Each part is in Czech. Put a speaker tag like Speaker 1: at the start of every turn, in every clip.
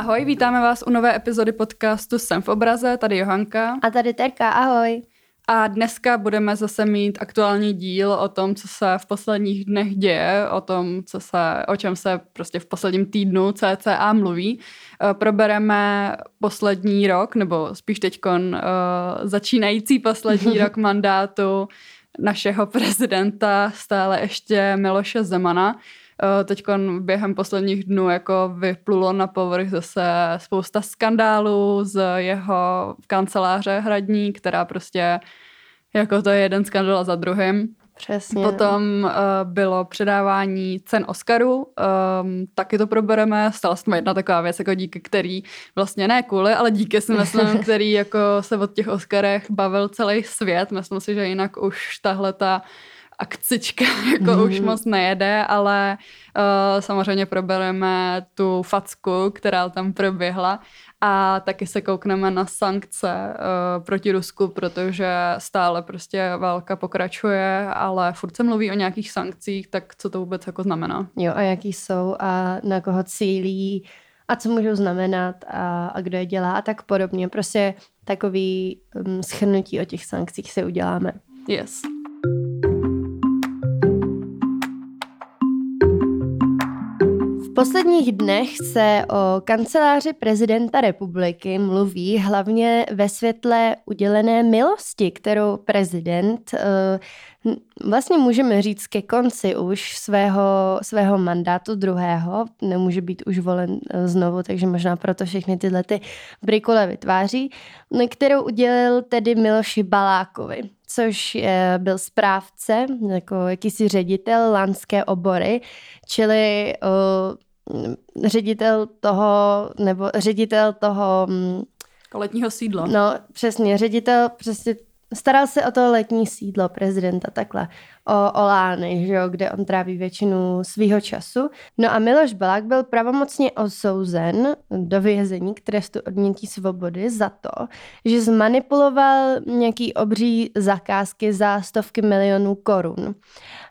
Speaker 1: Ahoj, vítáme vás u nové epizody podcastu Jsem v obraze, tady Johanka.
Speaker 2: A tady Terka, ahoj.
Speaker 1: A dneska budeme zase mít aktuální díl o tom, co se v posledních dnech děje, o tom, co se, o čem se prostě v posledním týdnu CCA mluví. Eh, probereme poslední rok, nebo spíš teď uh, začínající poslední rok mandátu našeho prezidenta, stále ještě Miloše Zemana. Eh, teď během posledních dnů jako vyplulo na povrch zase spousta skandálů z jeho kanceláře hradní, která prostě jako to je jeden skandál za druhým.
Speaker 2: Přesně.
Speaker 1: Potom uh, bylo předávání cen Oscarů, um, taky to probereme. Stala se jedna taková věc, jako díky který, vlastně ne kvůli, ale díky si myslím, který jako se od těch Oscarech bavil celý svět. Myslím si, že jinak už tahle ta akcička jako mm. už moc nejede, ale uh, samozřejmě probereme tu facku, která tam proběhla a taky se koukneme na sankce uh, proti Rusku, protože stále prostě válka pokračuje, ale furt se mluví o nějakých sankcích, tak co to vůbec jako znamená?
Speaker 2: Jo, a jaký jsou a na koho cílí a co můžou znamenat a, a kdo je dělá a tak podobně. Prostě takový um, schrnutí o těch sankcích si uděláme.
Speaker 1: Yes.
Speaker 2: Posledních dnech se o kanceláři prezidenta republiky mluví hlavně ve světle udělené milosti, kterou prezident eh, vlastně můžeme říct ke konci už svého, svého mandátu druhého, nemůže být už volen eh, znovu, takže možná proto všechny tyhle ty brikule vytváří, kterou udělil tedy Miloši Balákovi což je, byl správce, jako jakýsi ředitel lánské obory, čili uh, ředitel toho, nebo ředitel toho...
Speaker 1: Letního sídla.
Speaker 2: No, přesně, ředitel přesně staral se o to letní sídlo prezidenta takhle o Olány, že jo, kde on tráví většinu svého času. No a Miloš Balák byl pravomocně osouzen do vězení k trestu odnětí svobody za to, že zmanipuloval nějaký obří zakázky za stovky milionů korun.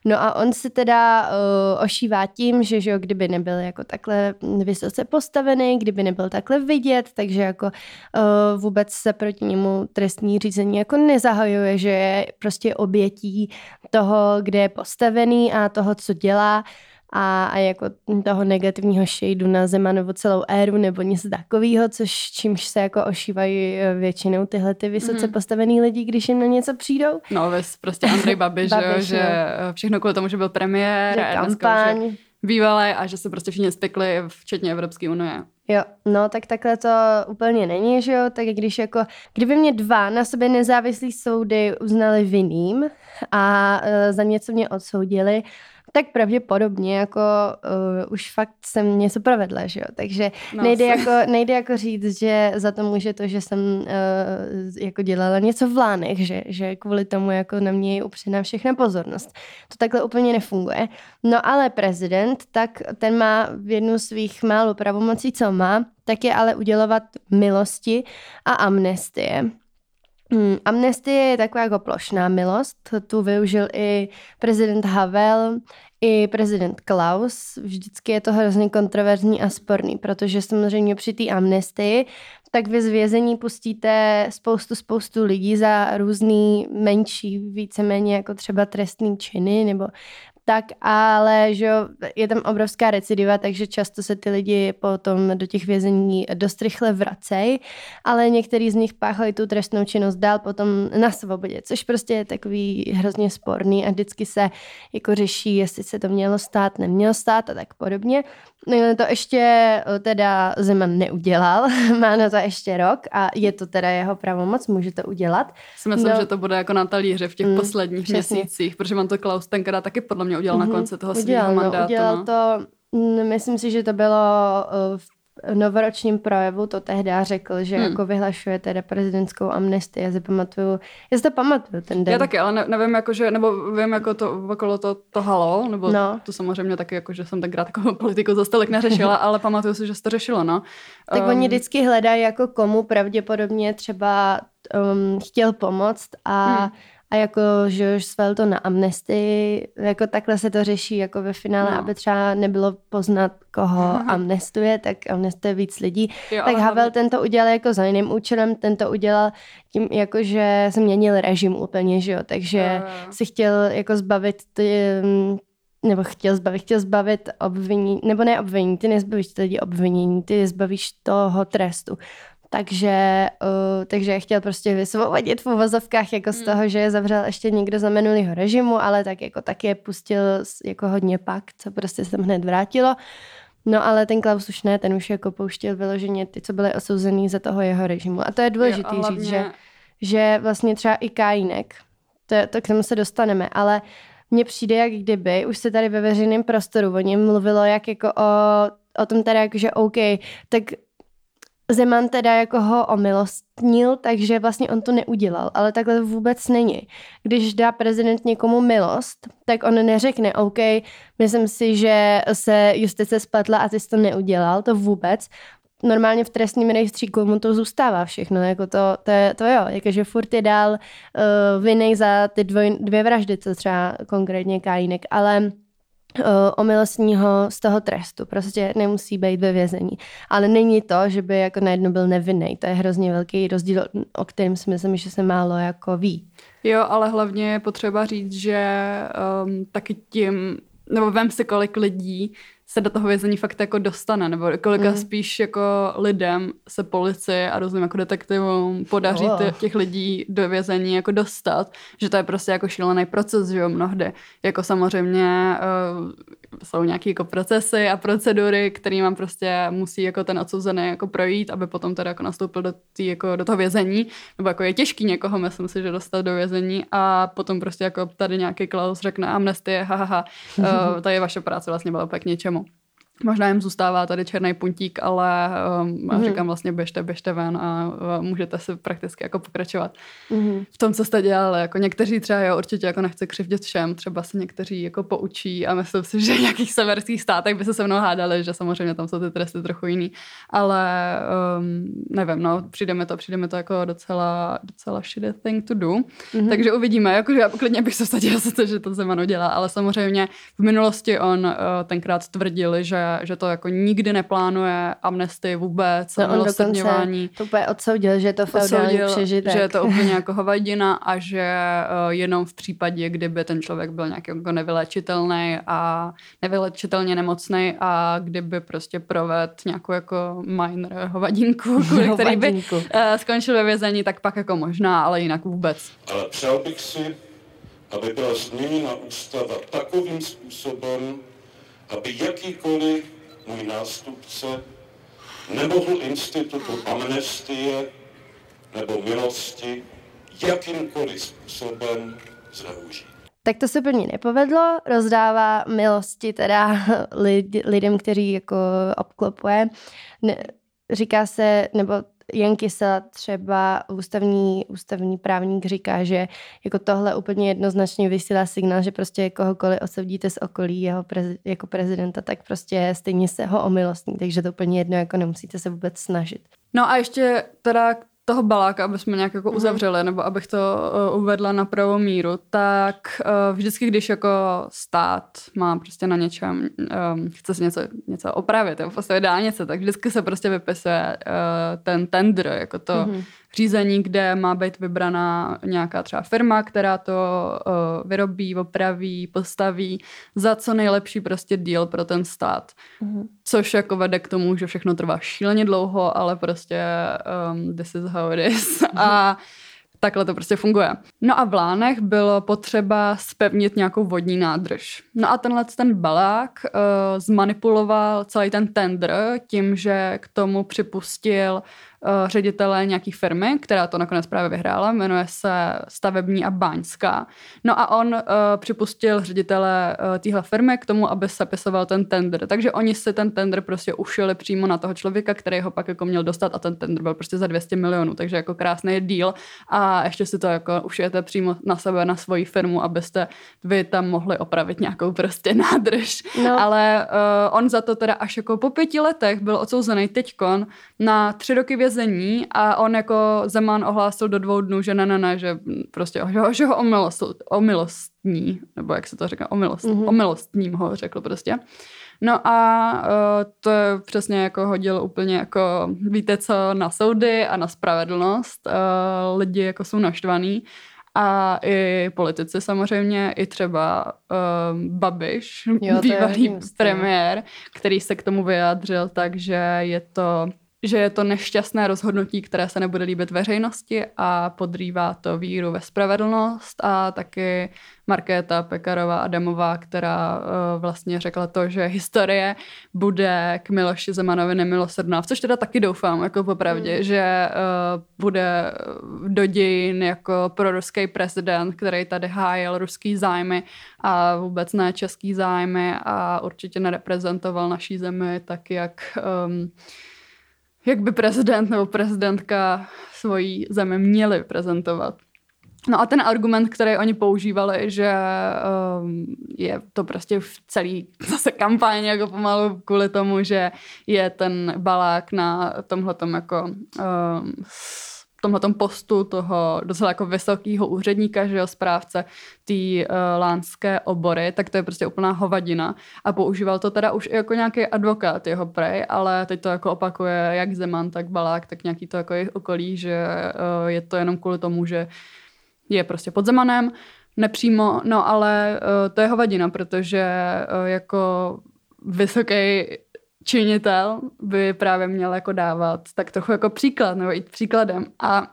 Speaker 2: No a on se teda uh, ošívá tím, že, že jo, kdyby nebyl jako takhle vysoce postavený, kdyby nebyl takhle vidět, takže jako uh, vůbec se proti němu trestní řízení jako nezahajuje, že je prostě obětí toho kde je postavený a toho, co dělá a, a jako toho negativního shadeu na Zemanovu celou éru nebo něco takového, což čímž se jako ošívají eh, většinou tyhle ty vysoce mm-hmm. postavený lidi, když jim na něco přijdou.
Speaker 1: No, ves prostě Andrej Babiš, Babiš že, že no. všechno kvůli tomu, že byl premiér.
Speaker 2: Že kampaň. Dneska,
Speaker 1: že bývalé a že se prostě všichni spikli, včetně Evropské unie.
Speaker 2: Jo, no tak takhle to úplně není, že jo, tak když jako, kdyby mě dva na sebe nezávislí soudy uznali vinným a uh, za něco mě odsoudili, tak pravděpodobně jako uh, už fakt jsem něco provedla, že jo? Takže no, nejde, jako, nejde jako říct, že za to může to, že jsem uh, jako dělala něco v lánech, že, že kvůli tomu jako na mě je upřená všechna pozornost. To takhle úplně nefunguje. No ale prezident, tak ten má v jednu svých málo pravomocí, co má, tak je ale udělovat milosti a amnestie. Hmm, amnestie je taková jako plošná milost, tu využil i prezident Havel, i prezident Klaus. Vždycky je to hrozně kontroverzní a sporný, protože samozřejmě při té amnestii tak vy z vězení pustíte spoustu, spoustu lidí za různý menší, víceméně jako třeba trestný činy nebo tak ale že je tam obrovská recidiva, takže často se ty lidi potom do těch vězení dost rychle vracejí, ale některý z nich páchají tu trestnou činnost dál potom na svobodě, což prostě je takový hrozně sporný a vždycky se jako řeší, jestli se to mělo stát, nemělo stát a tak podobně. No, to ještě eh, teda Zeman neudělal, má na to ještě rok a je to teda jeho pravomoc, může to udělat.
Speaker 1: Si myslím, no, že to bude jako na talíři v těch mm, posledních přesně. měsících, protože man to Klaus tenkrát taky podle mě udělal mm-hmm. na mhm. konci toho svého mandátu. No,
Speaker 2: udělal no. to, mm, myslím si, že to bylo eh, v novoročním projevu to tehdy řekl, že hmm. jako vyhlašuje teda prezidentskou amnestii. Já si pamatuju, já si to pamatuju ten den.
Speaker 1: Já taky, ale ne, nevím, jako, že, nebo vím, jako to okolo to, to halo, nebo no. to samozřejmě taky, jako, že jsem tenkrát takovou politiku za stolik neřešila, ale pamatuju si, že se to řešilo, no.
Speaker 2: Tak um, oni vždycky hledají, jako komu pravděpodobně třeba um, chtěl pomoct a hmm a jako, že už svel to na amnestii, jako takhle se to řeší jako ve finále, no. aby třeba nebylo poznat, koho Aha. amnestuje, tak amnestuje víc lidí. Jo, tak Havel hlavně... tento udělal jako za jiným účelem, tento udělal tím, jako že změnil režim úplně, že jo, takže jo. si chtěl jako zbavit ty, nebo chtěl zbavit, chtěl zbavit obvinění, nebo ne obvinění, ty nezbavíš ty lidi obvinění, ty zbavíš toho trestu. Takže, uh, takže chtěl prostě vysvobodit v uvozovkách jako z hmm. toho, že je zavřel ještě někdo za minulého režimu, ale tak jako taky je pustil jako hodně pak, co prostě se tam hned vrátilo. No ale ten Klaus už ne, ten už jako pouštěl vyloženě ty, co byly osouzený za toho jeho režimu. A to je důležité říct, že, že vlastně třeba i Kajínek, to, to k tomu se dostaneme, ale mně přijde, jak kdyby už se tady ve veřejném prostoru o něm mluvilo, jak jako o, o tom teda, jako, že OK, tak Zeman teda jako ho omilostnil, takže vlastně on to neudělal, ale takhle vůbec není. Když dá prezident někomu milost, tak on neřekne, OK, myslím si, že se justice spletla a ty jsi to neudělal, to vůbec. Normálně v trestním rejstříku mu to zůstává všechno, jako to, to, je, to jo, jakože furt je dál uh, vinej za ty dvoj, dvě vraždy, co třeba konkrétně Kajínek, ale omilostní ho z toho trestu. Prostě nemusí být ve vězení. Ale není to, že by jako najednou byl nevinný. To je hrozně velký rozdíl, o kterém si myslím, že se málo jako ví.
Speaker 1: Jo, ale hlavně je potřeba říct, že um, taky tím, nebo vem si kolik lidí se do toho vězení fakt jako dostane, nebo kolika mm. spíš jako lidem se policie a různým jako detektivům podaří oh. těch lidí do vězení jako dostat, že to je prostě jako šílený proces, že jo, mnohdy. Jako samozřejmě uh, jsou nějaké jako procesy a procedury, kterými prostě musí jako ten odsouzený jako projít, aby potom teda jako nastoupil do, tý, jako do toho vězení, nebo jako je těžký někoho, myslím si, že dostat do vězení a potom prostě jako tady nějaký Klaus řekne amnestie, hahaha, ha, ha, uh, tady vaše práce vlastně byla pak něčemu. Možná jim zůstává tady černý puntík, ale um, mm-hmm. říkám vlastně běžte, běžte ven a uh, můžete si prakticky jako pokračovat mm-hmm. v tom, co jste dělali. Jako někteří třeba jo, určitě jako nechci křivdit všem, třeba se někteří jako poučí a myslím si, že v nějakých severských státech by se se mnou hádali, že samozřejmě tam jsou ty tresty trochu jiný, ale um, nevím, no, přijde mi to, přijde mi to jako docela, docela shitty thing to do. Mm-hmm. Takže uvidíme, jako, že klidně bych se vsadila za to, že to Zeman dělá, ale samozřejmě v minulosti on uh, tenkrát tvrdil, že že to jako nikdy neplánuje amnesty vůbec,
Speaker 2: no, on dokonce to úplně odsoudil, že je to feudální přežitek.
Speaker 1: Že je to úplně jako hovadina a že uh, jenom v případě, kdyby ten člověk byl nějak jako nevylečitelný a nevylečitelně nemocný a kdyby prostě proved nějakou jako minor hovadinku, kvůli který by uh, skončil ve vězení, tak pak jako možná, ale jinak vůbec.
Speaker 3: Ale přál bych si, aby byla změněna ústava takovým způsobem, aby jakýkoliv můj nástupce nemohl institutu amnestie nebo milosti jakýmkoliv způsobem zneužít.
Speaker 2: Tak to se plně nepovedlo, rozdává milosti teda lid, lidem, kteří jako obklopuje. Ne, říká se, nebo Jan Kysela třeba ústavní, ústavní právník říká, že jako tohle úplně jednoznačně vysílá signál, že prostě kohokoliv odsoudíte z okolí jeho prezi, jako prezidenta, tak prostě stejně se ho omilostní, takže to úplně jedno, jako nemusíte se vůbec snažit.
Speaker 1: No a ještě teda toho baláka, aby jsme nějak jako mhm. uzavřeli, nebo abych to uh, uvedla na pravou míru, tak uh, vždycky, když jako stát má prostě na něčem, um, chce si něco, něco opravit, nebo postavit dálnice, tak vždycky se prostě vypisuje uh, ten tender, jako to mm-hmm řízení, kde má být vybraná nějaká třeba firma, která to uh, vyrobí, opraví, postaví za co nejlepší prostě deal pro ten stát. Mm-hmm. Což jako vede k tomu, že všechno trvá šíleně dlouho, ale prostě um, this is how it is. Mm-hmm. A Takhle to prostě funguje. No a v Lánech bylo potřeba spevnit nějakou vodní nádrž. No a tenhle ten balák uh, zmanipuloval celý ten tender tím, že k tomu připustil ředitele nějaký firmy, která to nakonec právě vyhrála, jmenuje se Stavební a Báňská. No a on uh, připustil ředitele uh, téhle firmy k tomu, aby sepisoval ten tender. Takže oni si ten tender prostě ušili přímo na toho člověka, který ho pak jako měl dostat a ten tender byl prostě za 200 milionů, takže jako krásný deal a ještě si to jako ušijete přímo na sebe, na svoji firmu, abyste vy tam mohli opravit nějakou prostě nádrž. No. Ale uh, on za to teda až jako po pěti letech byl odsouzený teďkon na tři roky vězení vězení a on jako Zeman ohlásil do dvou dnů, že ne, ne, ne, že prostě že, ho, že ho omilost, omilostní, nebo jak se to říká, omilost, mm-hmm. omilostním ho řekl prostě. No a uh, to je přesně jako hodil úplně jako, víte co, na soudy a na spravedlnost. Uh, lidi jako jsou naštvaný a i politici samozřejmě, i třeba uh, Babiš, jo, bývalý premiér, který se k tomu vyjádřil, takže je to že je to nešťastné rozhodnutí, které se nebude líbit veřejnosti a podrývá to víru ve spravedlnost a taky Markéta Pekarová Adamová, která uh, vlastně řekla to, že historie bude k Miloši Zemanovi nemilosrdná, v což teda taky doufám, jako popravdě, mm. že uh, bude do dějin jako proruský prezident, který tady hájil ruský zájmy a vůbec ne český zájmy a určitě nereprezentoval naší zemi tak, jak um, jak by prezident nebo prezidentka svoji zemi měli prezentovat. No a ten argument, který oni používali, že um, je to prostě v celý zase kampaň jako pomalu kvůli tomu, že je ten balák na tomhletom jako um, tomhle postu toho docela jako vysokého úředníka, že jo, správce té uh, lánské obory, tak to je prostě úplná hovadina. A používal to teda už i jako nějaký advokát jeho prej, ale teď to jako opakuje jak Zeman, tak Balák, tak nějaký to jako jejich okolí, že uh, je to jenom kvůli tomu, že je prostě pod Zemanem, nepřímo, no ale uh, to je hovadina, protože uh, jako vysoký činitel by právě měl jako dávat tak trochu jako příklad nebo jít příkladem. A,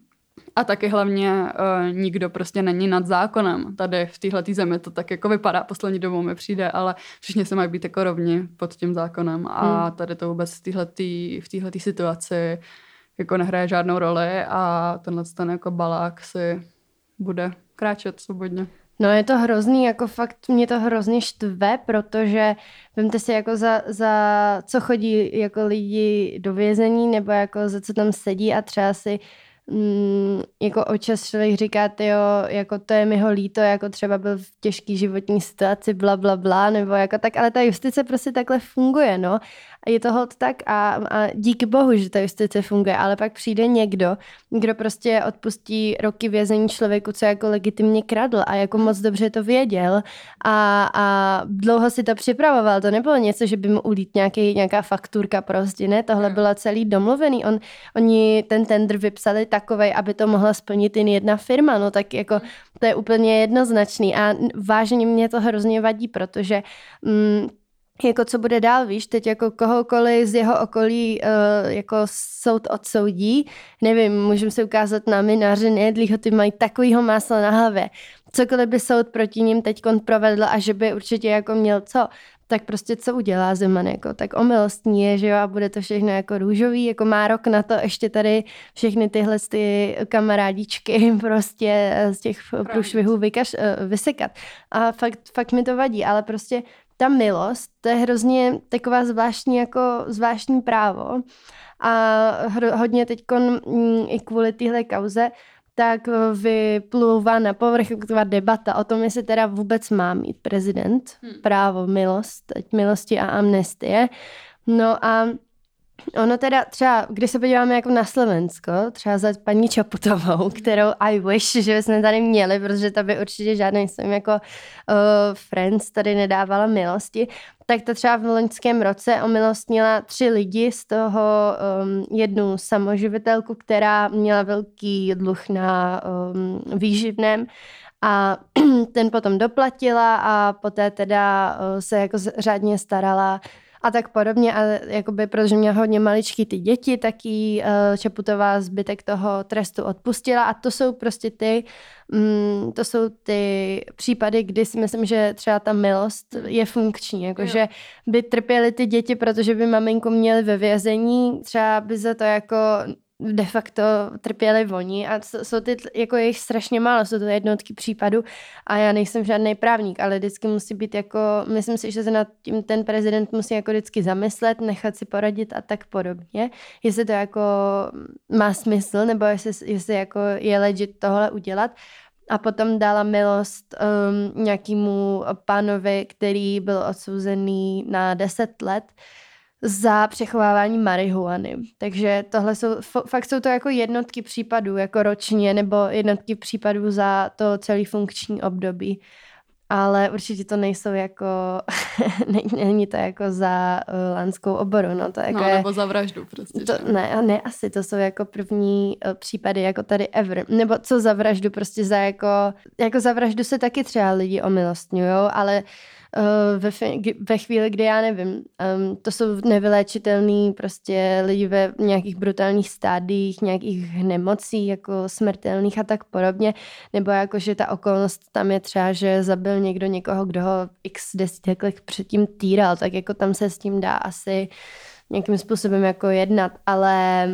Speaker 1: a taky hlavně uh, nikdo prostě není nad zákonem. Tady v téhle zemi to tak jako vypadá, poslední dobou mi přijde, ale všichni se mají být jako rovni pod tím zákonem a hmm. tady to vůbec v téhletý, v téhletý situaci jako nehraje žádnou roli a tenhle ten jako balák si bude kráčet svobodně.
Speaker 2: No je to hrozný, jako fakt mě to hrozně štve, protože vemte si jako za, za co chodí jako lidi do vězení nebo jako za co tam sedí a třeba si mm, jako očas člověk říká, jo, jako to je mi ho líto, jako třeba byl v těžké životní situaci, bla, bla, bla, nebo jako tak, ale ta justice prostě takhle funguje, no. A je to hod tak a, a díky bohu, že ta justice funguje, ale pak přijde někdo, kdo prostě odpustí roky vězení člověku, co jako legitimně kradl a jako moc dobře to věděl a, a dlouho si to připravoval. To nebylo něco, že by mu ulít nějaký, nějaká fakturka prostě, ne? Tohle hmm. bylo celý domluvený. On, oni ten tender vypsali takovej, aby to mohla splnit jen jedna firma, no tak jako to je úplně jednoznačný a vážně mě to hrozně vadí, protože mm, jako co bude dál, víš, teď jako kohokoliv z jeho okolí uh, jako soud odsoudí, nevím, můžeme se ukázat na minaři nejedlýho, ty mají takovýho másla na hlavě. Cokoliv by soud proti ním teď provedl a že by určitě jako měl co, tak prostě co udělá Zeman, jako, tak omilostní je, že jo, a bude to všechno jako růžový, jako má rok na to ještě tady všechny tyhle ty kamarádičky prostě z těch průšvihů vykaš, uh, vysekat. A fakt, fakt mi to vadí, ale prostě ta milost, to je hrozně taková zvláštní, jako zvláštní právo a hro, hodně teď mm, i kvůli téhle kauze tak vyplouvá na povrch taková debata o tom, jestli teda vůbec má mít prezident hmm. právo milost, teď milosti a amnestie. No a Ono teda třeba, když se podíváme jako na Slovensko, třeba za paní Čaputovou, kterou I wish, že jsme tady měli, protože ta by určitě žádný jsem jako uh, Friends tady nedávala milosti, tak to třeba v loňském roce omilostnila tři lidi, z toho um, jednu samoživitelku, která měla velký dluh na um, výživném a ten potom doplatila a poté teda se jako řádně starala a tak podobně. A jakoby, protože měla hodně maličký ty děti, tak jí uh, Čaputová zbytek toho trestu odpustila. A to jsou prostě ty, mm, to jsou ty případy, kdy si myslím, že třeba ta milost je funkční. Jakože by trpěly ty děti, protože by maminku měli ve vězení, třeba by za to jako de facto trpěli oni a jsou ty, jako jich strašně málo, jsou to jednotky případů a já nejsem žádný právník, ale vždycky musí být jako, myslím si, že se nad tím ten prezident musí jako vždycky zamyslet, nechat si poradit a tak podobně, jestli to jako má smysl, nebo jestli, jestli jako je legit tohle udělat. A potom dala milost um, nějakému pánovi, který byl odsouzený na 10 let za přechovávání marihuany. Takže tohle jsou, fakt jsou to jako jednotky případů, jako ročně, nebo jednotky případů za to celý funkční období ale určitě to nejsou jako, není to jako za uh, lanskou oboru, no to jako
Speaker 1: no,
Speaker 2: je,
Speaker 1: nebo za vraždu prostě.
Speaker 2: To, ne, ne, asi, to jsou jako první uh, případy jako tady ever, nebo co za vraždu, prostě za jako, jako za vraždu se taky třeba lidi omilostňujou, ale Eh, ve, ve chvíli, kdy já nevím, um, to jsou nevyléčitelný prostě lidi ve nějakých brutálních stádiích, nějakých nemocí, jako smrtelných a tak podobně, nebo jako, že ta okolnost tam je třeba, že zabil někdo někoho, kdo ho x desítek let předtím týral, tak jako tam se s tím dá asi uh, nějakým způsobem jako jednat, ale...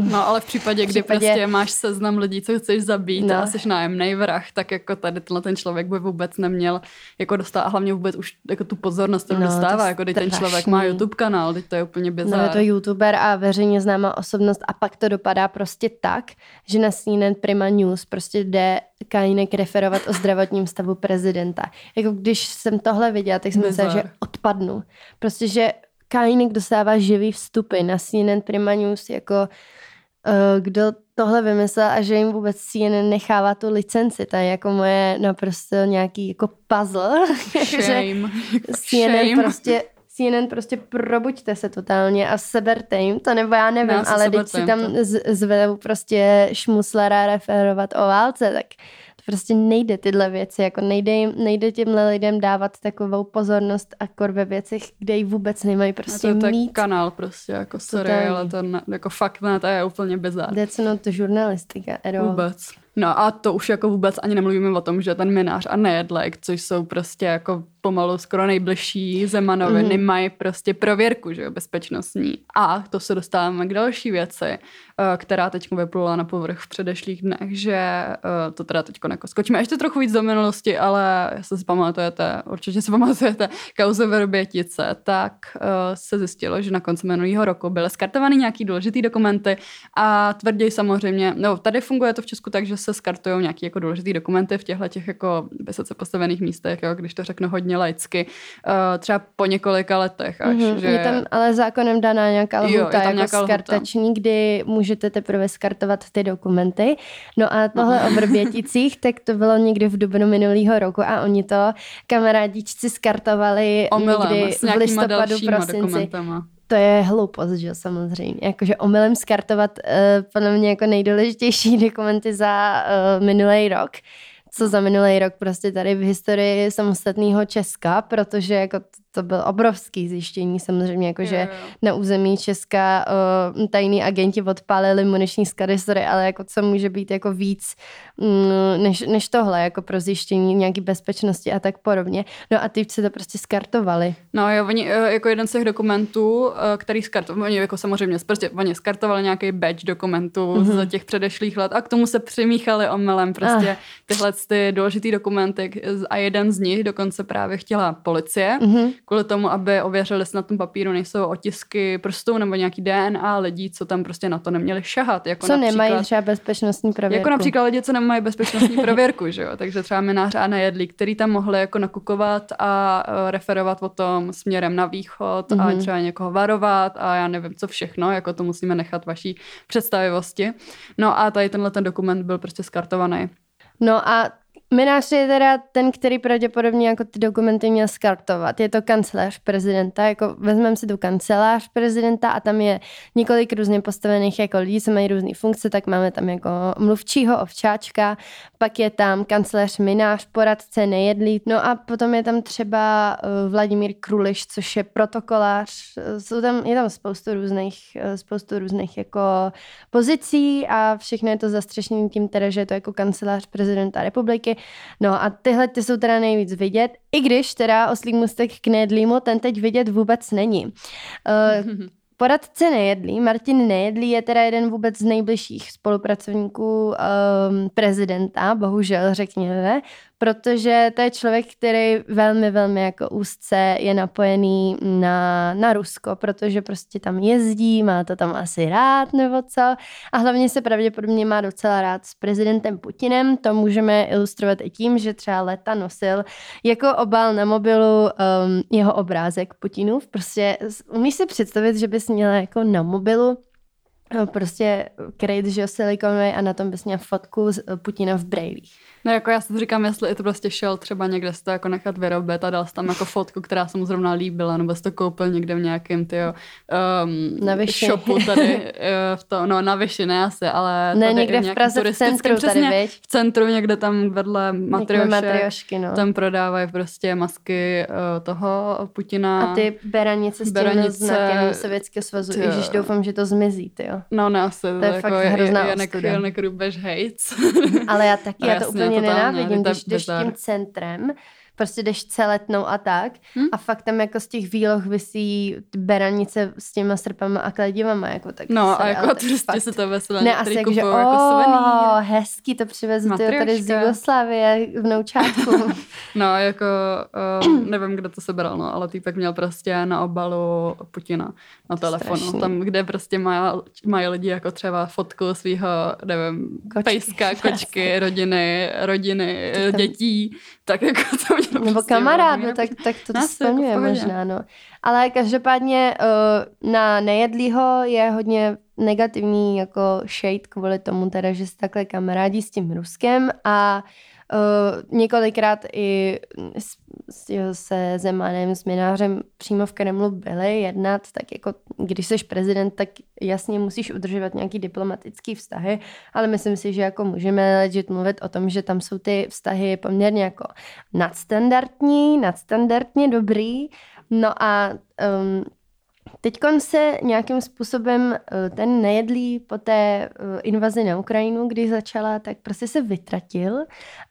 Speaker 1: No ale v případě, v kdy případě... prostě máš seznam lidí, co chceš zabít no. a jsi nájemnej vrah, tak jako tady tenhle ten člověk by vůbec neměl jako dostat a hlavně vůbec už jako tu pozornost to no, dostává, jako když ten člověk má YouTube kanál, teď to je úplně bizar.
Speaker 2: No je to YouTuber a veřejně známá osobnost a pak to dopadá prostě tak, že na CNN Prima News prostě jde Kajnek referovat o zdravotním stavu prezidenta. Jako když jsem tohle viděla, tak jsem myslela, že odpadnu. Prostě, že Kajnik dostává živý vstupy na CNN Prima News, jako uh, kdo tohle vymyslel a že jim vůbec CNN nechává tu licenci. To je jako moje naprosto nějaký jako puzzle.
Speaker 1: Shame.
Speaker 2: CNN Shame. prostě CNN prostě probuďte se totálně a seberte jim to, nebo já nevím, no, ale teď si tam zvedou prostě šmuslera referovat o válce, tak prostě nejde tyhle věci, jako nejde, jim, nejde těmhle lidem dávat takovou pozornost a kor ve věcech, kde ji vůbec nemají prostě
Speaker 1: a to,
Speaker 2: to mít.
Speaker 1: kanál prostě, jako sorry, ale to jako fakt ne, to je úplně bizar.
Speaker 2: That's not žurnalistika all.
Speaker 1: Vůbec. No a to už jako vůbec ani nemluvíme o tom, že ten minář a nejedlek, což jsou prostě jako pomalu skoro nejbližší Zemanovi, mm-hmm. nemají prostě prověrku, že jo, bezpečnostní. A to se dostáváme k další věci, která teď vyplula na povrch v předešlých dnech, že eh, to teda teď jako skočíme ještě trochu víc do minulosti, ale jestli si pamatujete, určitě si pamatujete kauze Verbětice, tak eh, se zjistilo, že na konci minulého roku byly skartovány nějaký důležitý dokumenty a tvrdí samozřejmě, no tady funguje to v Česku tak, že se skartují nějaký jako důležitý dokumenty v těchto těch jako vysoce postavených místech, jo, když to řeknu hodně laicky, třeba po několika letech až. Mm-hmm. Že...
Speaker 2: Je tam ale zákonem daná nějaká lhuta, jo, jako nějaká skartační, lhuta. kdy můžete teprve skartovat ty dokumenty. No a tohle o Vrběticích, tak to bylo někdy v dubnu minulého roku a oni to kamarádičci skartovali Omylem, někdy v listopadu, prosinci. To je hloupost, že samozřejmě. Jakože omylem skartovat uh, podle mě jako nejdůležitější dokumenty za uh, minulý rok co za minulý rok prostě tady v historii samostatného Česka, protože jako to byl obrovský zjištění samozřejmě, jakože yeah. na území Česka uh, tajní agenti odpálili muniční sklady, ale jako co může být jako víc mm, než, než tohle, jako pro zjištění nějaký bezpečnosti a tak podobně. No a ty se to prostě skartovali.
Speaker 1: No jo, oni uh, jako jeden z těch dokumentů, uh, který skartovali, oni jako samozřejmě, prostě oni skartovali nějaký badge dokumentů mm-hmm. z těch předešlých let a k tomu se přimíchali omylem prostě ah. tyhle ty důležitý dokumenty a jeden z nich dokonce právě chtěla policie, mm-hmm kvůli tomu, aby ověřili, jestli na tom papíru nejsou otisky prstů nebo nějaký DNA lidí, co tam prostě na to neměli šahat. Jako
Speaker 2: co nemají třeba bezpečnostní prověrku.
Speaker 1: Jako například lidi, co nemají bezpečnostní prověrku, že jo? Takže třeba minář a nejedlí, který tam mohli jako nakukovat a uh, referovat o tom směrem na východ mm-hmm. a mhm. třeba někoho varovat a já nevím co všechno, jako to musíme nechat vaší představivosti. No a tady tenhle ten dokument byl prostě skartovaný.
Speaker 2: No a Minář je teda ten, který pravděpodobně jako ty dokumenty měl skartovat. Je to kancelář prezidenta, jako vezmeme si tu kancelář prezidenta a tam je několik různě postavených jako lidí, co mají různé funkce, tak máme tam jako mluvčího, ovčáčka, pak je tam kancelář Minář, poradce nejedlí, no a potom je tam třeba uh, Vladimír Kruliš, což je protokolář, jsou tam, je tam spoustu různých, uh, spoustu různých jako pozicí a všechno je to zastřešené tím teda, že je to jako kancelář prezidenta republiky No a tyhle ty jsou teda nejvíc vidět, i když teda oslý mustek k Nedlímu ten teď vidět vůbec není. Uh, Poradce Nejedlí, Martin Nejedlí je teda jeden vůbec z nejbližších spolupracovníků um, prezidenta, bohužel řekněme, protože to je člověk, který velmi, velmi jako úzce je napojený na, na Rusko, protože prostě tam jezdí, má to tam asi rád nebo co. A hlavně se pravděpodobně má docela rád s prezidentem Putinem, to můžeme ilustrovat i tím, že třeba leta nosil jako obal na mobilu um, jeho obrázek Putinův, prostě umíš si představit, že bys měla jako na mobilu No, prostě krejt, že silikonový a na tom bys měl fotku z Putina v brejlích.
Speaker 1: No jako já si říkám, jestli je to prostě šel třeba někde si to jako nechat vyrobit a dal si tam jako fotku, která se mu zrovna líbila, nebo si to koupil někde v nějakém tyjo, um,
Speaker 2: na
Speaker 1: shopu tady uh, v to, no na Vyši, ne asi, ale
Speaker 2: ne, někde v Praze v centru tady, viď?
Speaker 1: v centru někde tam vedle Matrioše,
Speaker 2: matriošky, no.
Speaker 1: tam prodávají prostě masky uh, toho Putina.
Speaker 2: A ty beranice s tím znakem Sovětského svazu, tyjo. Ježiš, doufám, že to zmizí, ty jo.
Speaker 1: No ne, asi.
Speaker 2: To je
Speaker 1: jako
Speaker 2: fakt hrozná
Speaker 1: Janek, Janek Rubeš hejc.
Speaker 2: Ale já taky, já to úplně úplně nenávidím, když jdeš tím centrem, prostě jdeš celetnou a tak hmm? a fakt tam jako z těch výloh vysí beranice s těma srpama a kladivama, jako tak.
Speaker 1: No a jako prostě fakt... se to veselé
Speaker 2: Ne, asi jako, že jako hezký, to přivezu ty tady z Jugoslávie v noučátku.
Speaker 1: no, jako uh, nevím, kdo to sebral, no, ale týpek měl prostě na obalu Putina na telefonu, Strašný. tam, kde prostě mají, mají lidi jako třeba fotku svého, nevím, kočky, pejska, kočky, rodiny, rodiny, dětí, tak jako to
Speaker 2: Nebo prostě kamarád, no, tak, tak to, to splňuje jako možná, no. Ale každopádně uh, na nejedlýho je hodně negativní jako shade kvůli tomu teda, že se takhle kamarádi s tím Ruskem a Uh, několikrát i s, se Zemanem, s Minářem přímo v Kremlu byli jednat, tak jako když jsi prezident, tak jasně musíš udržovat nějaký diplomatický vztahy, ale myslím si, že jako můžeme legit mluvit o tom, že tam jsou ty vztahy poměrně jako nadstandardní, nadstandardně dobrý, no a um, Teď se nějakým způsobem eh, ten nejedlý po té eh, invazi na Ukrajinu, když začala, tak prostě se vytratil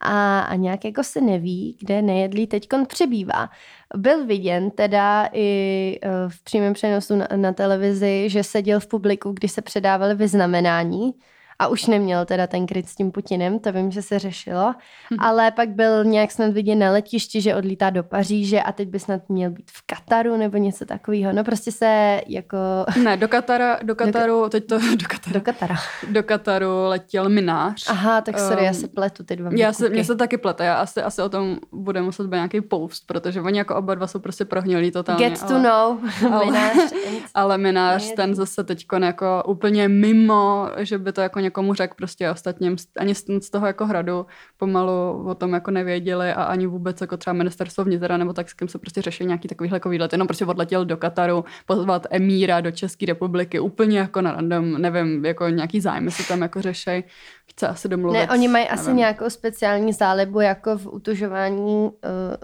Speaker 2: a, a nějak jako se neví, kde nejedlý teď přebývá. Byl viděn teda i eh, v přímém přenosu na, na televizi, že seděl v publiku, když se předávali vyznamenání a už neměl teda ten kryt s tím Putinem, to vím, že se řešilo, hm. ale pak byl nějak snad vidět na letišti, že odlítá do Paříže a teď by snad měl být v Kataru nebo něco takového. No prostě se jako...
Speaker 1: Ne, do, Katara, do Kataru, do, teď to do
Speaker 2: Kataru. Do Katara.
Speaker 1: Do Kataru letěl minář.
Speaker 2: Aha, tak sorry, um, já se pletu ty dva
Speaker 1: Já se, mě se taky plete, já asi, asi o tom bude muset být nějaký post, protože oni jako oba dva jsou prostě prohnilí totálně.
Speaker 2: Get to ale, know,
Speaker 1: ale, minář. ale minář, ten zase teď jako úplně mimo, že by to jako někomu řekl prostě ostatním, ani z toho jako hradu pomalu o tom jako nevěděli a ani vůbec jako třeba ministerstvo vnitra nebo tak s kým se prostě řeší nějaký takovýhle jako výlet. Jenom prostě odletěl do Kataru pozvat emíra do České republiky úplně jako na random, nevím, jako nějaký zájmy se tam jako řeší chce asi domluvit.
Speaker 2: Ne, oni mají asi nějakou speciální zálebu jako v utužování uh,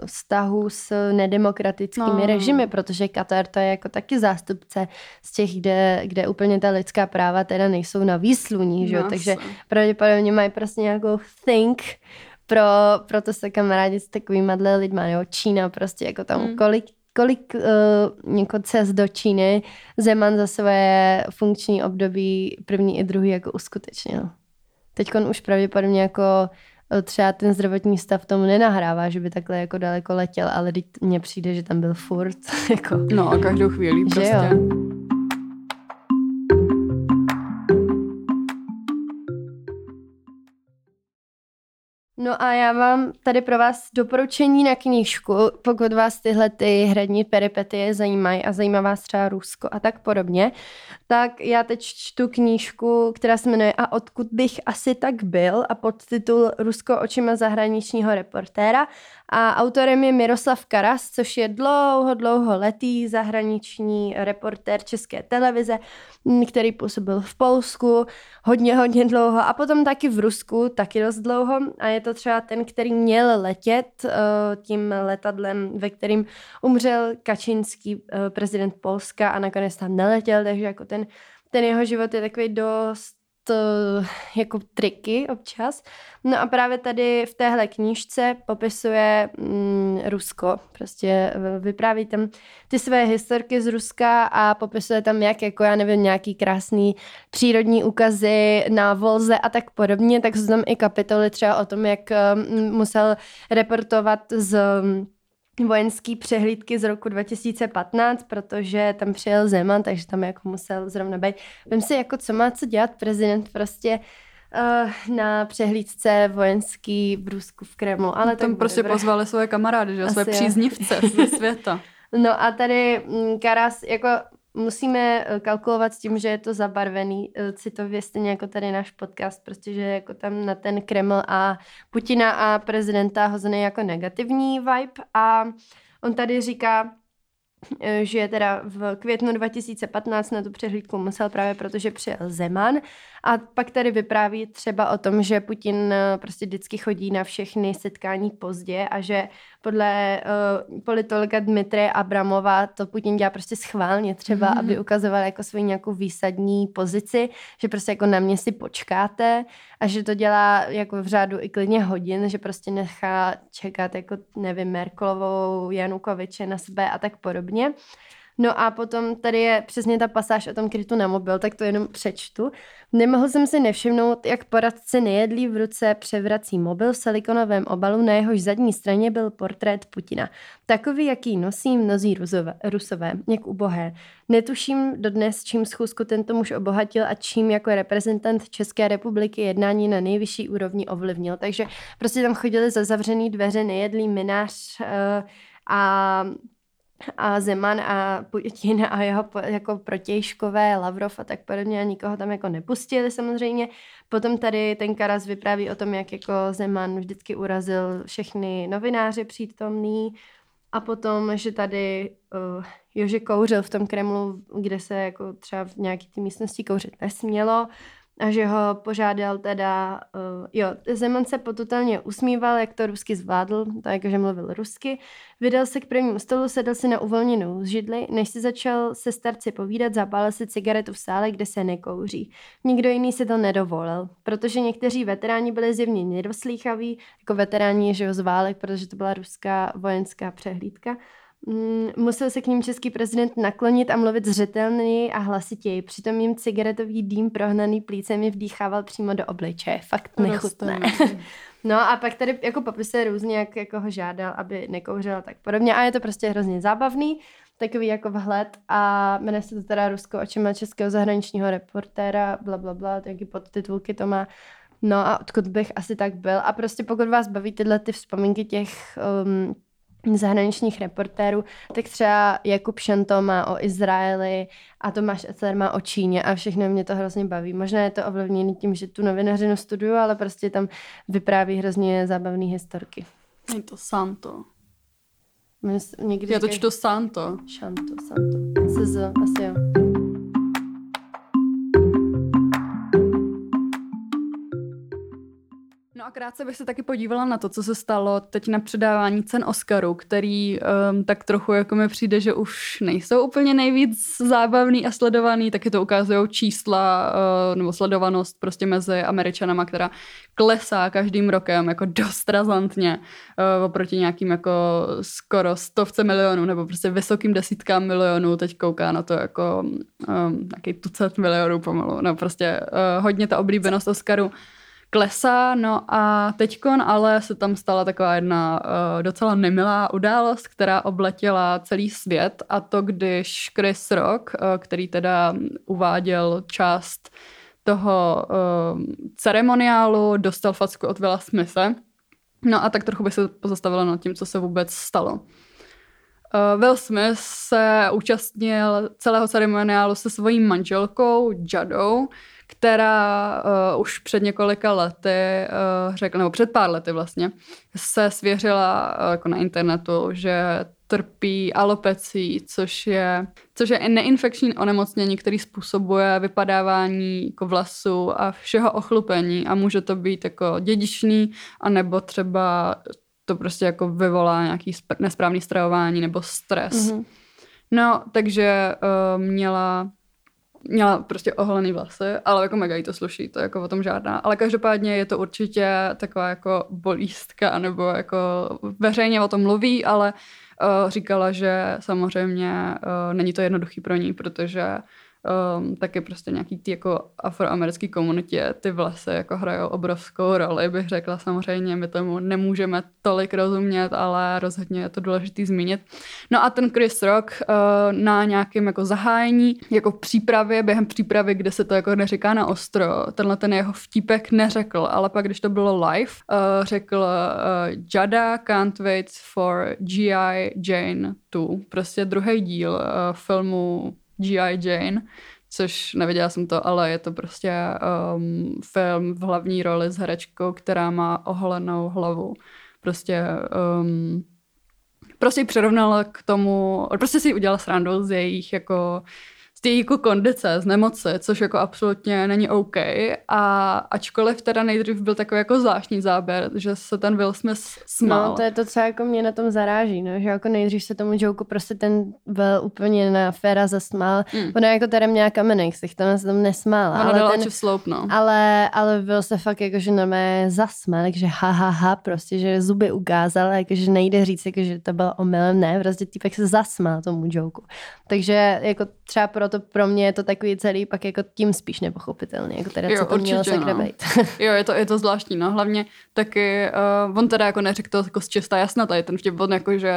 Speaker 2: vztahu s nedemokratickými no. režimy, protože Katar to je jako taky zástupce z těch, kde, kde úplně ta lidská práva teda nejsou na výsluní, že? No, takže pravděpodobně mají prostě nějakou think pro, proto se kamarádi s takovými lidmi, jo, Čína prostě jako tam mm. kolik kolik uh, jako cest do Číny Zeman za své funkční období první i druhý jako uskutečnil. Teď už pravděpodobně jako eh, třeba ten zdravotní stav tomu nenahrává, že by takhle jako daleko letěl, ale teď mně přijde, že tam byl furt. Jako,
Speaker 1: no a každou chvíli prostě. Jo.
Speaker 2: No a já mám tady pro vás doporučení na knížku, pokud vás tyhle ty hradní peripetie zajímají a zajímá vás třeba Rusko a tak podobně, tak já teď čtu knížku, která se jmenuje A odkud bych asi tak byl a podtitul Rusko očima zahraničního reportéra a autorem je Miroslav Karas, což je dlouho, dlouho letý zahraniční reportér České televize, který působil v Polsku hodně, hodně dlouho a potom taky v Rusku, taky dost dlouho. A je to třeba ten, který měl letět uh, tím letadlem, ve kterým umřel Kačinský uh, prezident Polska a nakonec tam neletěl, takže jako ten, ten jeho život je takový dost uh, jako triky občas. No a právě tady v téhle knížce popisuje mm, Rusko. Prostě vypráví tam ty své historky z Ruska a popisuje tam jak, jako já nevím, nějaký krásný přírodní ukazy na Volze a tak podobně. Tak jsou tam i kapitoly třeba o tom, jak um, musel reportovat z vojenský přehlídky z roku 2015, protože tam přijel Zeman, takže tam jako musel zrovna být. Vím si, jako co má co dělat prezident prostě uh, na přehlídce vojenský v Rusku v Kremlu. Ale
Speaker 1: tam prostě dobré. pozvali svoje kamarády, že? své příznivce ze světa.
Speaker 2: No a tady mm, Karas, jako musíme eh, kalkulovat s tím, že je to zabarvený eh, citově stejně jako tady náš podcast, protože jako tam na ten Kreml a Putina a prezidenta hozený jako negativní vibe. A on tady říká, Eh, že teda v květnu 2015 na tu přehlídku musel právě protože přijel Zeman a pak tady vypráví třeba o tom, že Putin eh, prostě vždycky chodí na všechny setkání pozdě a že podle uh, politologa Dmitry Abramova to Putin dělá prostě schválně třeba, mm. aby ukazoval jako svou nějakou výsadní pozici, že prostě jako na mě si počkáte a že to dělá jako v řádu i klidně hodin, že prostě nechá čekat jako nevím Merkelovou, Janukoviče na sebe a tak podobně. No a potom tady je přesně ta pasáž o tom krytu na mobil, tak to jenom přečtu. Nemohl jsem si nevšimnout, jak poradce nejedlí v ruce převrací mobil v silikonovém obalu, na jehož zadní straně byl portrét Putina. Takový, jaký nosí mnozí rusové, rusové, jak ubohé. Netuším dodnes, čím schůzku tento muž obohatil a čím jako reprezentant České republiky jednání na nejvyšší úrovni ovlivnil. Takže prostě tam chodili za zavřený dveře, nejedlý minář uh, a a Zeman a Putin a jeho jako protějškové, Lavrov a tak podobně a nikoho tam jako nepustili samozřejmě. Potom tady ten Karas vypráví o tom, jak jako Zeman vždycky urazil všechny novináře přítomný a potom, že tady uh, Jože kouřil v tom Kremlu, kde se jako třeba v nějaké té místnosti kouřit nesmělo a že ho požádal teda, uh, jo, Zeman se potutálně usmíval, jak to rusky zvládl, tak že mluvil rusky, vydal se k prvnímu stolu, sedl si na uvolněnou židli, než si začal se starci povídat, zapálil si cigaretu v sále, kde se nekouří. Nikdo jiný si to nedovolil, protože někteří veteráni byli zjevně nedoslýchaví, jako veteráni že jo, z válek, protože to byla ruská vojenská přehlídka, musel se k ním český prezident naklonit a mluvit zřetelněji a hlasitěji. Přitom jim cigaretový dým prohnaný plícem je vdýchával přímo do obličeje. Fakt nechutné. no a pak tady jako popisuje různě, jak jako ho žádal, aby nekouřil tak podobně. A je to prostě hrozně zábavný, takový jako vhled a jmenuje se to teda Rusko očima českého zahraničního reportéra, bla, bla, bla, jaký podtitulky to má. No a odkud bych asi tak byl. A prostě pokud vás baví tyhle ty vzpomínky těch um, zahraničních reportérů, tak třeba Jakub Šanto má o Izraeli a Tomáš Ecer má o Číně a všechno mě to hrozně baví. Možná je to ovlivněné tím, že tu novinařinu studuju, ale prostě tam vypráví hrozně zábavné historky.
Speaker 1: Je to Santo.
Speaker 2: Někdy
Speaker 1: Já to čtu Santo.
Speaker 2: Šanto, Santo. SZ, asi jo.
Speaker 1: No a krátce bych se taky podívala na to, co se stalo teď na předávání cen Oscaru, který um, tak trochu jako mi přijde, že už nejsou úplně nejvíc zábavný a sledovaný, taky to ukazují čísla uh, nebo sledovanost prostě mezi Američanama, která klesá každým rokem jako dost razantně uh, oproti nějakým jako skoro stovce milionů nebo prostě vysokým desítkám milionů, teď kouká na to jako um, nějaký tucet milionů pomalu, no prostě uh, hodně ta oblíbenost Oscaru klesá, no a teďkon ale se tam stala taková jedna uh, docela nemilá událost, která obletěla celý svět a to, když Chris Rock, uh, který teda uváděl část toho uh, ceremoniálu, dostal facku od Willa Smithe. No a tak trochu by se pozastavila nad tím, co se vůbec stalo. Uh, Will Smith se účastnil celého ceremoniálu se svojí manželkou Jadou, která uh, už před několika lety, uh, řekla, nebo před pár lety vlastně, se svěřila uh, jako na internetu, že trpí alopecí, což je, což je neinfekční onemocnění, který způsobuje vypadávání jako vlasů a všeho ochlupení a může to být jako dědičný, anebo třeba to prostě jako vyvolá nějaký nesprávný stravování nebo stres. Mm-hmm. No, takže uh, měla Měla prostě oholený vlasy, ale jako mega jí to sluší, to jako o tom žádná. Ale každopádně je to určitě taková jako bolístka, nebo jako veřejně o tom mluví, ale uh, říkala, že samozřejmě uh, není to jednoduchý pro ní, protože um, taky prostě nějaký ty jako afroamerický komunitě ty vlasy jako hrajou obrovskou roli, bych řekla samozřejmě, my tomu nemůžeme tolik rozumět, ale rozhodně je to důležité zmínit. No a ten Chris Rock uh, na nějakém jako zahájení, jako v přípravě, během přípravy, kde se to jako neříká na ostro, tenhle ten jeho vtípek neřekl, ale pak, když to bylo live, uh, řekl uh, Jada can't wait for G.I. Jane 2, prostě druhý díl uh, filmu G.I. Jane, což nevěděla jsem to, ale je to prostě um, film v hlavní roli s herečkou, která má oholenou hlavu. Prostě um, prostě přirovnala k tomu, prostě si udělala srandu z jejich jako z té jako kondice, z nemoci, což jako absolutně není OK. A ačkoliv teda nejdřív byl takový jako zvláštní záběr, že se ten Will Smith smál.
Speaker 2: No, to je to, co jako mě na tom zaráží, no, že jako nejdřív se tomu joku prostě ten Will úplně na féra zasmál. Mm. Ona jako teda měla kamenek, se to se tam nesmála.
Speaker 1: Ona
Speaker 2: ale
Speaker 1: dala
Speaker 2: ten,
Speaker 1: sloup, no.
Speaker 2: ale, ale Will se fakt jakože na mé zasmál, takže ha, ha, ha, prostě, že zuby ukázal, jakože nejde říct, jakože to bylo omylem, ne, prostě týpek se zasmál tomu joku. Takže jako třeba proto pro mě je to takový celý pak jako tím spíš nepochopitelný, jako teda
Speaker 1: Jo,
Speaker 2: co to
Speaker 1: určitě,
Speaker 2: mělo se
Speaker 1: no.
Speaker 2: být.
Speaker 1: Jo, je to, je to zvláštní, no. Hlavně taky, uh, on teda jako neřekl to jako z čistá jasna, tady ten vtip, on jako, že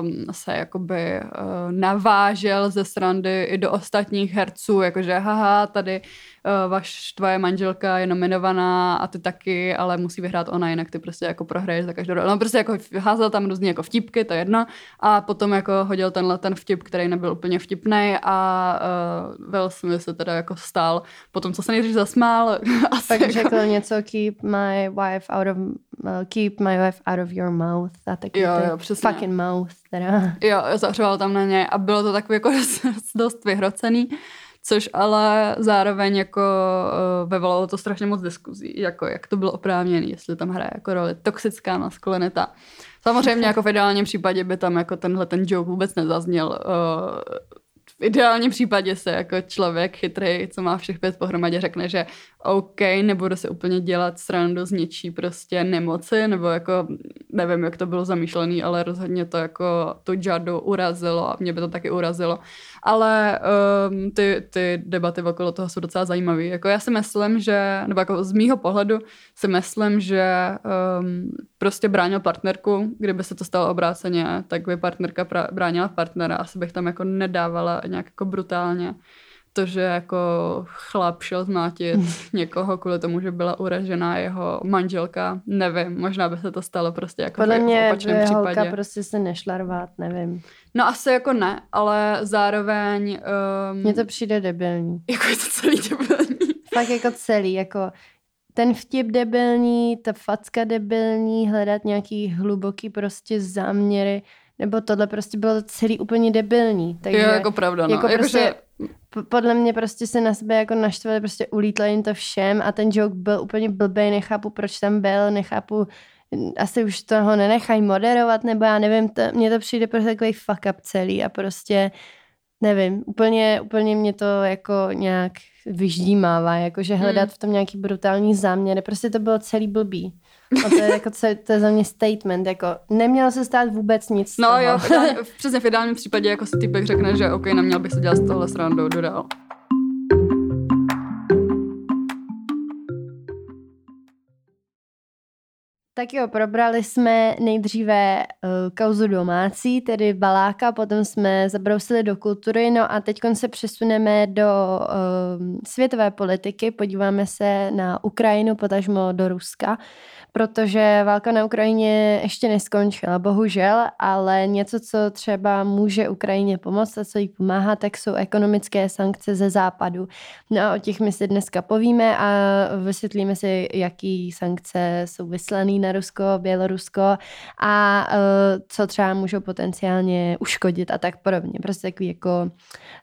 Speaker 1: um, se jakoby uh, navážel ze srandy i do ostatních herců, jakože haha, tady uh, vaš, tvoje manželka je nominovaná a ty taky, ale musí vyhrát ona, jinak ty prostě jako prohraješ za každou roli. No prostě jako házel tam různě jako vtipky, to je jedno, a potom jako hodil tenhle ten vtip, který nebyl úplně vtipný a uh, Will Smith se teda jako stál potom, co se nejdřív zasmál. asi
Speaker 2: Pak
Speaker 1: jako,
Speaker 2: řekl něco keep my wife out of uh, keep my wife out of your mouth a taky
Speaker 1: Jo, jo, přesně.
Speaker 2: fucking mouth teda.
Speaker 1: Jo, zařval tam na ně a bylo to takový jako dost vyhrocený, což ale zároveň jako uh, vyvolalo to strašně moc diskuzí, jako jak to bylo oprávněné, jestli tam hraje jako roli toxická maskulinita. Samozřejmě jako v ideálním případě by tam jako tenhle ten joke vůbec nezazněl. Uh, v ideálním případě se jako člověk chytrý, co má všech pět pohromadě, řekne, že OK, nebudu se úplně dělat srandu z něčí prostě nemoci, nebo jako nevím, jak to bylo zamýšlený, ale rozhodně to jako tu Jadu urazilo a mě by to taky urazilo. Ale um, ty, ty debaty okolo toho jsou docela zajímavé. Jako já si myslím, že, nebo jako z mýho pohledu si myslím, že um, prostě bránil partnerku, kdyby se to stalo obráceně, tak by partnerka pra- bránila partnera. Asi bych tam jako nedávala nějak jako brutálně to, že jako chlap šel zmátit někoho kvůli tomu, že byla uražená jeho manželka, nevím, možná by se to stalo prostě jako
Speaker 2: Podle
Speaker 1: v, v
Speaker 2: mě
Speaker 1: opačném
Speaker 2: by
Speaker 1: případě.
Speaker 2: holka prostě se nešla rvát, nevím.
Speaker 1: No asi jako ne, ale zároveň... Um,
Speaker 2: Mně to přijde debilní.
Speaker 1: Jako je to celý debilní.
Speaker 2: Fakt jako celý, jako ten vtip debilní, ta facka debilní, hledat nějaký hluboký prostě záměry, nebo tohle prostě bylo celý úplně debilní. Takže
Speaker 1: jo, jako pravda, no.
Speaker 2: jako
Speaker 1: Jako
Speaker 2: prostě
Speaker 1: že-
Speaker 2: podle mě prostě se na sebe jako naštvali, prostě ulítlo jim to všem a ten joke byl úplně blbej, nechápu, proč tam byl, nechápu, asi už toho nenechají moderovat, nebo já nevím, to, mně to přijde prostě takový fuck up celý a prostě nevím, úplně, úplně mě to jako nějak vyždímává, jakože hledat v tom nějaký brutální záměry, prostě to bylo celý blbý. A to je, jako, ce- to je za mě statement, jako nemělo se stát vůbec nic
Speaker 1: No
Speaker 2: toho.
Speaker 1: jo, v ideálně, v- přesně v ideálním případě jako si typek řekne, že OK, neměl bych se dělat z tohle srandu, jdu dál.
Speaker 2: Tak jo, probrali jsme nejdříve uh, kauzu domácí, tedy Baláka, potom jsme zabrousili do kultury, no a teď se přesuneme do uh, světové politiky, podíváme se na Ukrajinu, potažmo do Ruska, protože válka na Ukrajině ještě neskončila, bohužel, ale něco, co třeba může Ukrajině pomoct a co jí pomáhá, tak jsou ekonomické sankce ze západu. No a o těch my si dneska povíme a vysvětlíme si, jaký sankce jsou vyslaný na Rusko, Bělorusko a uh, co třeba můžou potenciálně uškodit a tak podobně. Prostě takový jako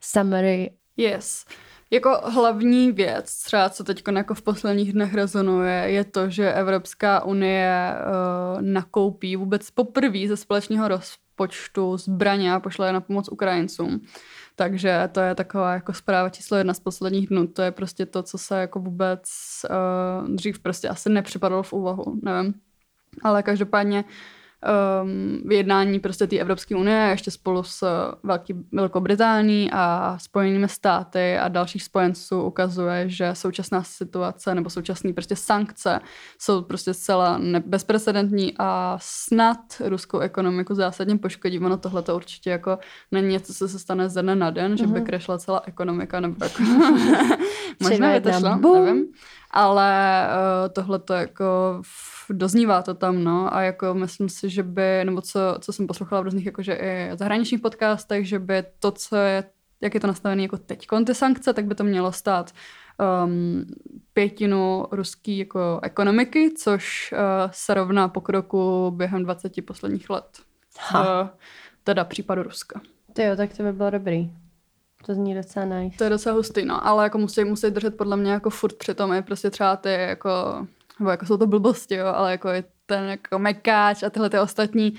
Speaker 2: summary.
Speaker 1: Yes. Jako hlavní věc, třeba co teď jako v posledních dnech rezonuje, je to, že Evropská unie uh, nakoupí vůbec poprvé ze společného rozpočtu zbraně a pošle je na pomoc Ukrajincům. Takže to je taková jako zpráva číslo jedna z posledních dnů. To je prostě to, co se jako vůbec uh, dřív prostě asi nepřipadalo v úvahu, nevím. Ale každopádně um, jednání prostě té Evropské unie ještě spolu s Velký, Velkou Británií a Spojenými státy a dalších spojenců ukazuje, že současná situace nebo současné prostě sankce jsou prostě zcela bezprecedentní a snad ruskou ekonomiku zásadně poškodí. Ono tohle to určitě jako není něco, co se stane ze dne na den, mm-hmm. že by mhm. krešla celá ekonomika nebo jako možná by to šlo, nevím ale uh, tohle to jako doznívá to tam, no, a jako myslím si, že by, nebo co, co jsem poslouchala v různých jakože i zahraničních podcastech, že by to, co je, jak je to nastavené jako teď, ty sankce, tak by to mělo stát um, pětinu ruské jako ekonomiky, což uh, se rovná pokroku během 20 posledních let. Ha. Uh, teda případu Ruska.
Speaker 2: Ty jo, tak to by bylo dobrý. To zní docela nice.
Speaker 1: To je docela hustý, no, ale jako musí, musí držet podle mě jako furt přitom je prostě třeba ty jako, nebo jako jsou to blbosti, jo, ale jako je ten jako mekáč a tyhle ty ostatní uh,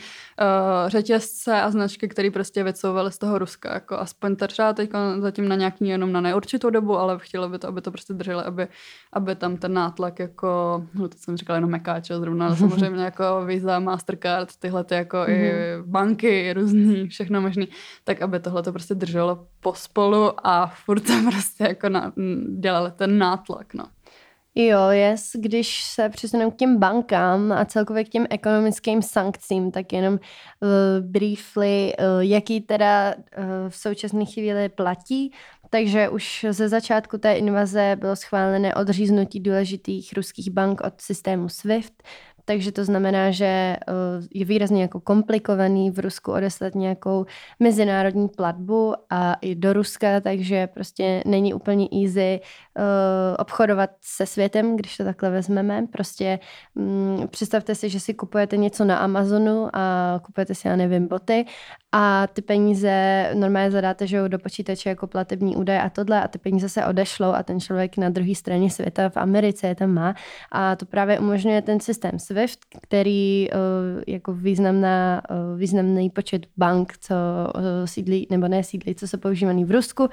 Speaker 1: řetězce a značky, které prostě vycouvaly z toho Ruska. Jako aspoň to třeba teď zatím na nějaký jenom na neurčitou dobu, ale chtělo by to, aby to prostě drželi, aby, aby tam ten nátlak jako, no to jsem říkala jenom mekáč, zrovna, ale samozřejmě jako Visa, Mastercard, tyhle ty jako i mhm. banky různý, všechno možný, tak aby tohle to prostě drželo pospolu a furt tam prostě jako na, dělali ten nátlak, no.
Speaker 2: Jo, yes. Když se přesuneme k těm bankám a celkově k těm ekonomickým sankcím, tak jenom uh, briefly, uh, jaký teda uh, v současné chvíli platí. Takže už ze začátku té invaze bylo schválené odříznutí důležitých ruských bank od systému SWIFT, takže to znamená, že eh, je výrazně jako komplikovaný v Rusku odeslat nějakou mezinárodní platbu a i do Ruska, takže prostě není úplně easy uh, obchodovat se světem, když to takhle vezmeme. Prostě um, představte si, že si kupujete něco na Amazonu a kupujete si, já nevím, boty a ty peníze normálně zadáte, že do počítače jako platební údaje a tohle a ty peníze se odešlou a ten člověk na druhé straně světa v Americe je tam má a to právě umožňuje ten systém SWIFT, který uh, jako významná, uh, významný počet bank, co uh, sídlí, nebo ne sídlí, co jsou používaný v Rusku,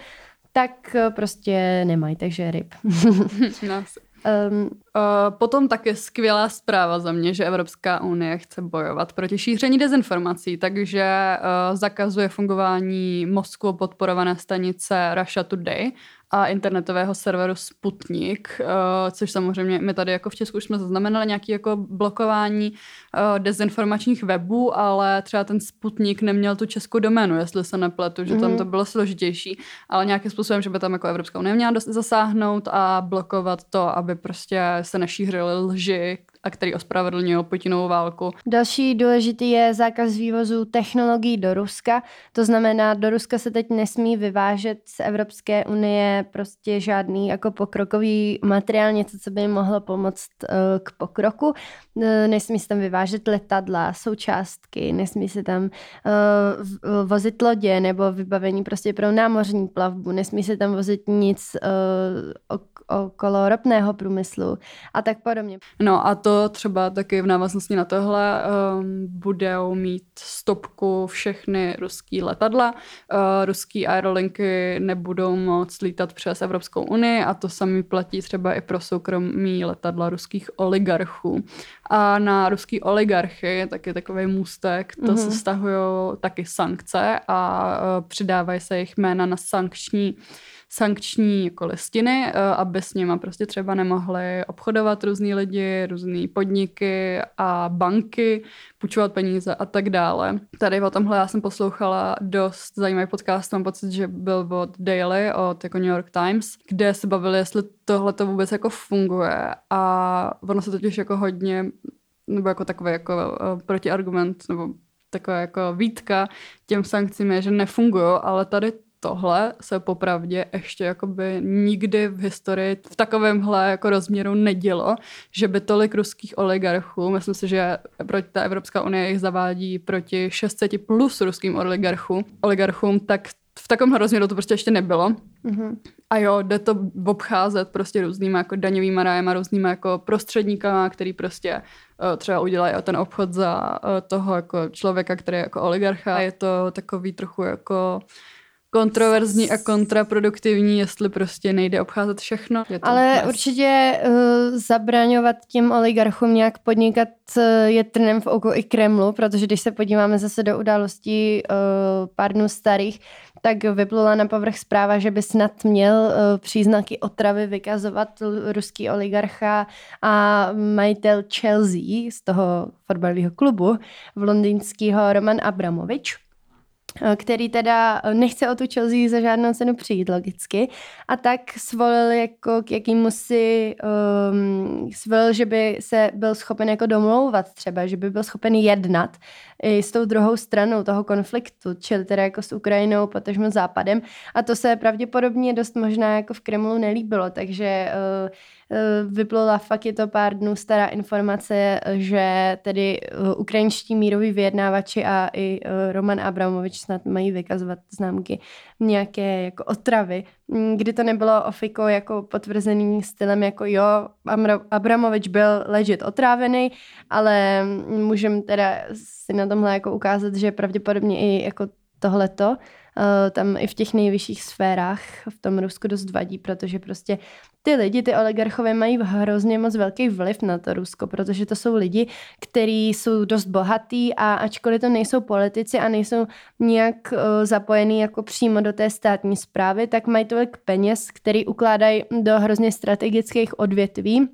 Speaker 2: tak prostě nemají, takže ryb.
Speaker 1: no, Um, uh, potom taky skvělá zpráva za mě, že Evropská unie chce bojovat proti šíření dezinformací, takže uh, zakazuje fungování Moskvou podporované stanice Russia Today a internetového serveru Sputnik, uh, což samozřejmě my tady jako v Česku už jsme zaznamenali nějaké jako blokování dezinformačních webů, ale třeba ten Sputnik neměl tu českou doménu, jestli se nepletu, že mm-hmm. tam mhm. to bylo složitější, ale nějakým způsobem, že by tam jako Evropská unie měla zasáhnout a blokovat to, aby prostě se nešířily lži, a který ospravedlňují Putinovou válku.
Speaker 2: Další důležitý je zákaz vývozu technologií do Ruska. To znamená, do Ruska se teď nesmí vyvážet z Evropské unie prostě žádný jako pokrokový materiál, něco, co by mohlo pomoct uh, k pokroku. Uh, nesmí se tam vyvážet letadla, součástky, nesmí se tam uh, vozit lodě nebo vybavení prostě pro námořní plavbu, nesmí se tam vozit nic uh, okolo ropného průmyslu a tak podobně.
Speaker 1: No a to třeba taky v návaznosti na tohle um, budou mít stopku všechny ruský letadla. Uh, ruský aerolinky nebudou moct lítat přes Evropskou unii a to samý platí třeba i pro soukromí letadla ruských oligarchů. A na ruský oligarchy, tak je takový můstek, to mm-hmm. se stahují taky sankce a uh, přidávají se jejich jména na sankční sankční jako listiny, eh, aby s nima prostě třeba nemohli obchodovat různý lidi, různé podniky a banky, půjčovat peníze a tak dále. Tady o tomhle já jsem poslouchala dost zajímavý podcast, mám pocit, že byl od Daily, od jako New York Times, kde se bavili, jestli tohle to vůbec jako funguje a ono se totiž jako hodně nebo jako takový jako uh, protiargument, nebo taková jako výtka těm sankcím je, že nefungují, ale tady tohle se popravdě ještě jakoby nikdy v historii v takovémhle jako rozměru nedělo, že by tolik ruských oligarchů, myslím si, že proti ta Evropská unie jich zavádí proti 600 plus ruským oligarchům, oligarchům, tak v takovém rozměru to prostě ještě nebylo. Mm-hmm. A jo, jde to obcházet prostě různýma jako daňovýma rájema, různýma jako prostředníkama, který prostě uh, třeba udělají ten obchod za uh, toho jako člověka, který je jako oligarcha. A je to takový trochu jako kontroverzní a kontraproduktivní, jestli prostě nejde obcházet všechno.
Speaker 2: Je to Ale bez. určitě uh, zabraňovat tím oligarchům nějak podnikat uh, je trnem v oku i Kremlu, protože když se podíváme zase do událostí uh, pár dnů starých, tak vyplula na povrch zpráva, že by snad měl uh, příznaky otravy vykazovat ruský oligarcha a majitel Chelsea z toho fotbalového klubu v londýnského Roman Abramovič. Eh, který teda eh, nechce o tu Chelsea za žádnou cenu přijít logicky. A tak svolil jako k jakýmu si um, svolil, že by se byl schopen jako domlouvat třeba, že by byl schopen jednat i s tou druhou stranou toho konfliktu, čili teda jako s Ukrajinou, potažmo západem. A to se pravděpodobně dost možná jako v Kremlu nelíbilo, takže uh, vyplula fakt je to pár dnů stará informace, že tedy eh, ukrajinští míroví vyjednávači a i eh, Roman Abramovič snad mají vykazovat známky nějaké jako otravy, mm, kdy to nebylo ofiko jako potvrzený stylem jako jo, Abramovič byl ležit otrávený, ale můžeme teda si na tomhle jako ukázat, že pravděpodobně i jako tohleto. Eh, tam i v těch nejvyšších sférách v tom Rusku dost vadí, protože prostě ty lidi, ty oligarchové mají hrozně moc velký vliv na to Rusko, protože to jsou lidi, kteří jsou dost bohatý a ačkoliv to nejsou politici a nejsou nějak uh, zapojení jako přímo do té státní zprávy, tak mají tolik peněz, který ukládají do hrozně strategických odvětví,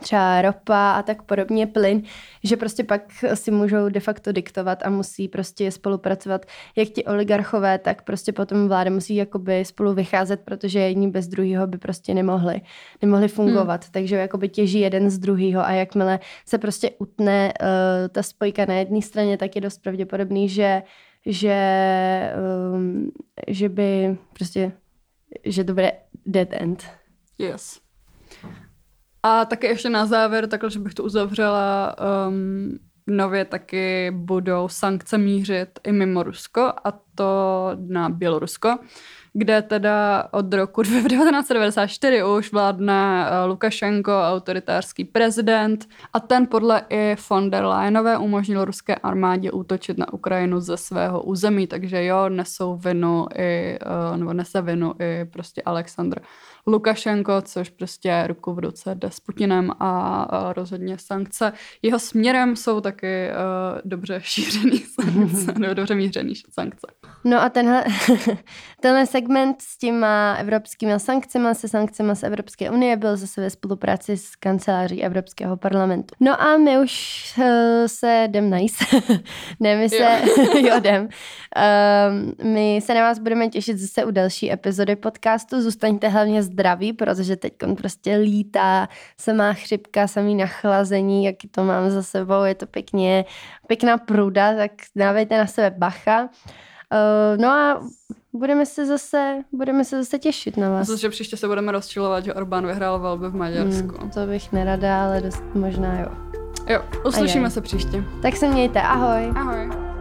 Speaker 2: třeba ropa a tak podobně, plyn, že prostě pak si můžou de facto diktovat a musí prostě spolupracovat jak ti oligarchové, tak prostě potom vláda musí jakoby spolu vycházet, protože jedni bez druhého by prostě nemohli, nemohli fungovat, hmm. takže jakoby těží jeden z druhého a jakmile se prostě utne uh, ta spojka na jedné straně, tak je dost pravděpodobný, že že, um, že by prostě, že to bude dead end.
Speaker 1: Yes. A taky ještě na závěr, takhle, že bych to uzavřela, um, nově taky budou sankce mířit i mimo Rusko a to na Bělorusko, kde teda od roku 1994 už vládne uh, Lukašenko, autoritářský prezident a ten podle i von der Leyenové umožnil ruské armádě útočit na Ukrajinu ze svého území, takže jo, nesou vinu i, uh, nebo nese vinu i prostě Aleksandr Lukašenko, což prostě ruku v ruce jde s Putinem a rozhodně sankce. Jeho směrem jsou taky uh, dobře šířený sankce, nebo dobře mířený sankce.
Speaker 2: No a tenhle, tenhle segment s těma evropskými sankcemi, se sankcemi z Evropské unie byl zase ve spolupráci s kanceláří Evropského parlamentu. No a my už uh, se jdem nice. ne, my se, jo, jo jdem. Um, my se na vás budeme těšit zase u další epizody podcastu. Zůstaňte hlavně zdraví, protože teď prostě lítá, se má chřipka, samý nachlazení, jaký to mám za sebou, je to pěkně, pěkná pruda, tak dávejte na sebe bacha. Uh, no a budeme se zase, budeme se zase těšit na vás.
Speaker 1: Myslím, že příště se budeme rozčilovat, že Orbán vyhrál volby v Maďarsku. Hmm,
Speaker 2: to bych nerada, ale dost možná jo.
Speaker 1: Jo, uslyšíme se příště.
Speaker 2: Tak se mějte, ahoj.
Speaker 1: Ahoj.